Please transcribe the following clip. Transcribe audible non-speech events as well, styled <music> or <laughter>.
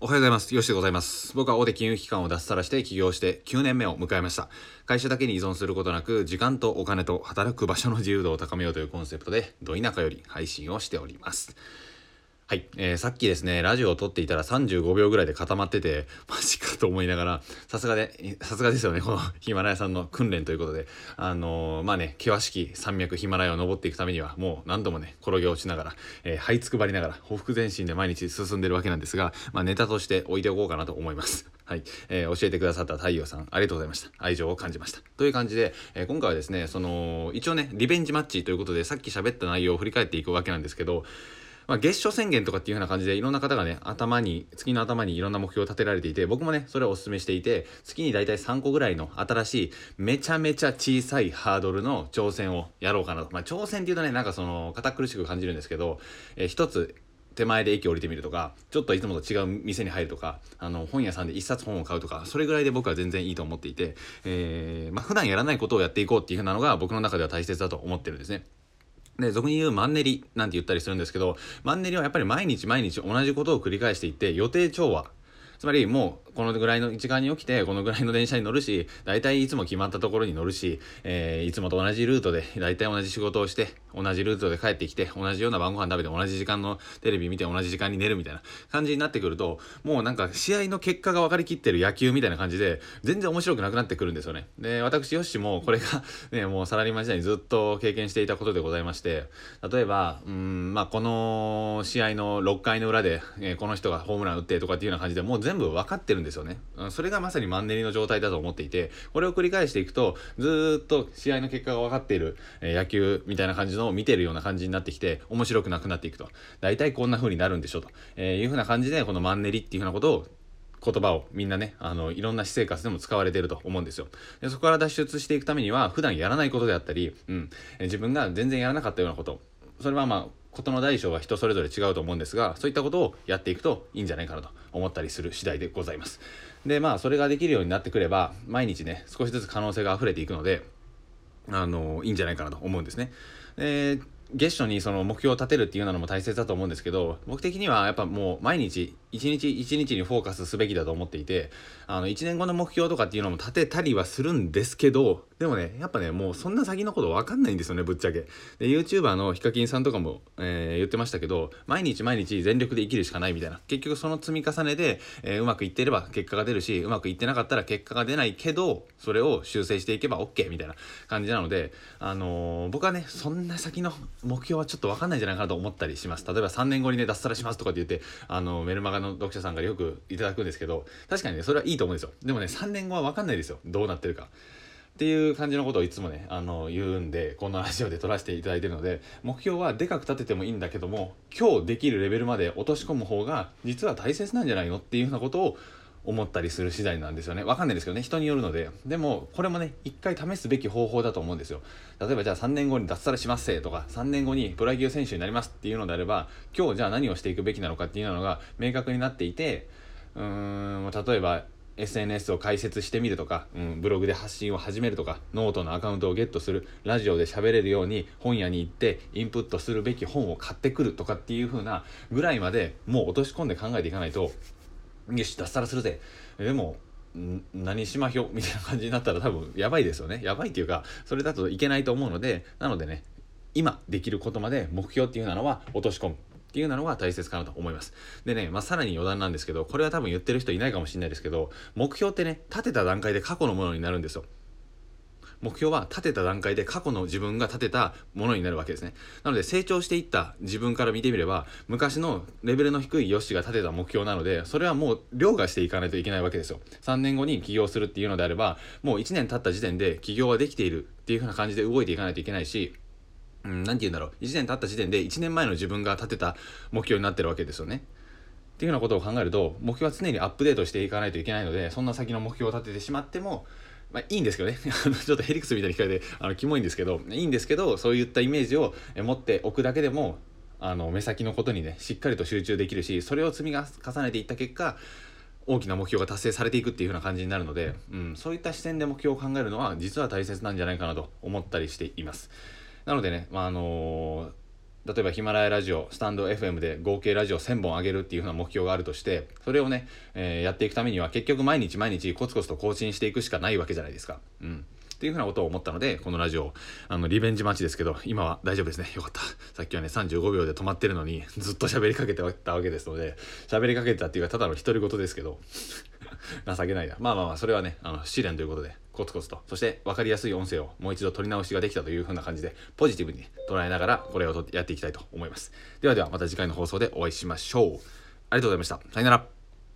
おはようございます。よしでございます。僕は大手金融機関を脱サラして起業して9年目を迎えました。会社だけに依存することなく、時間とお金と働く場所の自由度を高めようというコンセプトで、ど田舎より配信をしております。はい、えー、さっきですね、ラジオを撮っていたら35秒ぐらいで固まってて、マジかと思いながら、さすがで、さすがですよね、このヒマラヤさんの訓練ということで、あのー、まあね、険しき山脈ヒマラヤを登っていくためには、もう何度もね、転げ落ちながら、えー、這いつくばりながら、ほふ前進で毎日進んでるわけなんですが、まあネタとして置いておこうかなと思います。<laughs> はい、えー、教えてくださった太陽さん、ありがとうございました。愛情を感じました。という感じで、えー、今回はですね、その、一応ね、リベンジマッチということで、さっき喋った内容を振り返っていくわけなんですけど、まあ、月初宣言とかっていう風な感じでいろんな方がね頭に月の頭にいろんな目標を立てられていて僕もねそれをお勧めしていて月に大体3個ぐらいの新しいめちゃめちゃ小さいハードルの挑戦をやろうかなとまあ挑戦っていうとねなんかその堅苦しく感じるんですけど、えー、一つ手前で駅降りてみるとかちょっといつもと違う店に入るとかあの本屋さんで一冊本を買うとかそれぐらいで僕は全然いいと思っていて、えーまあ、普段やらないことをやっていこうっていう風なのが僕の中では大切だと思ってるんですね。で、俗に言うマンネリなんて言ったりするんですけど、マンネリはやっぱり毎日毎日同じことを繰り返していって、予定調和。つまりもうこのぐらいの時間に起きてこのぐらいの電車に乗るし大体いつも決まったところに乗るし、えー、いつもと同じルートで大体同じ仕事をして同じルートで帰ってきて同じような晩ご飯食べて同じ時間のテレビ見て同じ時間に寝るみたいな感じになってくるともうなんか試合の結果が分かりきってる野球みたいな感じで全然面白くなくなってくるんですよね。で私よしもこれが <laughs> ねもうサラリーマン時代にずっと経験していたことでございまして例えばうんまあこの試合の6回の裏で、えー、この人がホームラン打ってとかっていうような感じでもう全部分かってるんですですよね。それがまさにマンネリの状態だと思っていて、これを繰り返していくと、ずっと試合の結果が分かっている、え野球みたいな感じのを見てるような感じになってきて、面白くなくなっていくと。大体こんな風になるんでしょと、えいう風な感じで、このマンネリっていう風なことを言葉をみんなね、あの、いろんな私生活でも使われてると思うんですよ。でそこから脱出していくためには、普段やらないことであったり、うん、自分が全然やらなかったようなこと、それはまあ、事の大小は人それぞれ違うと思うんですがそういったことをやっていくといいんじゃないかなと思ったりする次第でございます。でまあそれができるようになってくれば毎日ね少しずつ可能性が溢れていくのであのいいんじゃないかなと思うんですね。で月初にその目標を立てるっていうのも大切だと思うんですけど僕的にはやっぱもう毎日一日一日にフォーカスすべきだと思っていてあの1年後の目標とかっていうのも立てたりはするんですけどでもねやっぱねもうそんな先のこと分かんないんですよねぶっちゃけ。で YouTuber のヒカキンさんとかも、えー、言ってましたけど毎日毎日全力で生きるしかないみたいな。結局その積み重ねで、えー、うまくいってれば結果が出るしうまくいってなかったら結果が出ないけどそれを修正していけば OK みたいな感じなのであのー、僕はねそんな先の目標はちょっと分かんないんじゃないかなと思ったりします。例えば3年後にね脱サラしますとかって言ってあのメルマガの読者さんからよくいただくんですけど確かにねそれはいいと思うんですよ。でもね3年後は分かんないですよ。どうなってるか。っていう感じのことをいつもねあの言うんでこのラジオで撮らせていただいてるので目標はでかく立ててもいいんだけども今日できるレベルまで落とし込む方が実は大切なんじゃないのっていうようなことを思ったりする次第なんですよね。わかんないですけどね、人によるので。でも、これもね、一回試すべき方法だと思うんですよ。例えば、じゃあ3年後に脱サラしますととか、3年後にプロ野球選手になりますっていうのであれば、今日じゃあ何をしていくべきなのかっていうのが明確になっていて、うーん、例えば、SNS を開設してみるとか、うん、ブログで発信を始めるとか、ノートのアカウントをゲットする、ラジオで喋れるように本屋に行ってインプットするべき本を買ってくるとかっていう風なぐらいまでもう落とし込んで考えていかないと、よし、脱サラするぜ。でも、何しまひょみたいな感じになったら多分やばいですよね。やばいっていうか、それだといけないと思うので、なのでね、今できることまで目標っていうのは落とし込む。っていうのが大切かなと思います。でね、まあ、さらに余談なんですけど、これは多分言ってる人いないかもしれないですけど、目標ってね、立てた段階で過去のものになるんですよ。目標は立てた段階で過去の自分が立てたものになるわけですね。なので成長していった自分から見てみれば昔のレベルの低いヨッシーが立てた目標なのでそれはもう凌駕していかないといけないわけですよ。3年後に起業するっていうのであればもう1年経った時点で起業はできているっていう風な感じで動いていかないといけないしうん、なて言うんだろう1年経った時点で1年前の自分が立てた目標になってるわけですよね。っていうようなことを考えると目標は常にアップデートしていかないといけないのでそんな先の目標を立ててしまってもまあ、いいんですけどね <laughs> ちょっとヘリクスみたいな機械であのキモいんですけどいいんですけどそういったイメージを持っておくだけでもあの目先のことにねしっかりと集中できるしそれを積み重ねていった結果大きな目標が達成されていくっていう風な感じになるので、うん、そういった視点で目標を考えるのは実は大切なんじゃないかなと思ったりしています。なのでね、まあ、あのー例えばヒマラヤラジオスタンド FM で合計ラジオ1000本上げるっていうふうな目標があるとしてそれをね、えー、やっていくためには結局毎日毎日コツコツと更新していくしかないわけじゃないですか。うんっていうふうなことを思ったので、このラジオ、あの、リベンジ待ちですけど、今は大丈夫ですね。よかった。さっきはね、35秒で止まってるのに、ずっと喋りかけてたわけですので、喋りかけてたっていうか、ただの独り言ですけど、情けないな。まあまあまあ、それはね、あの、試練ということで、コツコツと、そして分かりやすい音声をもう一度取り直しができたというふうな感じで、ポジティブに捉えながら、これをやっていきたいと思います。ではでは、また次回の放送でお会いしましょう。ありがとうございました。さよなら。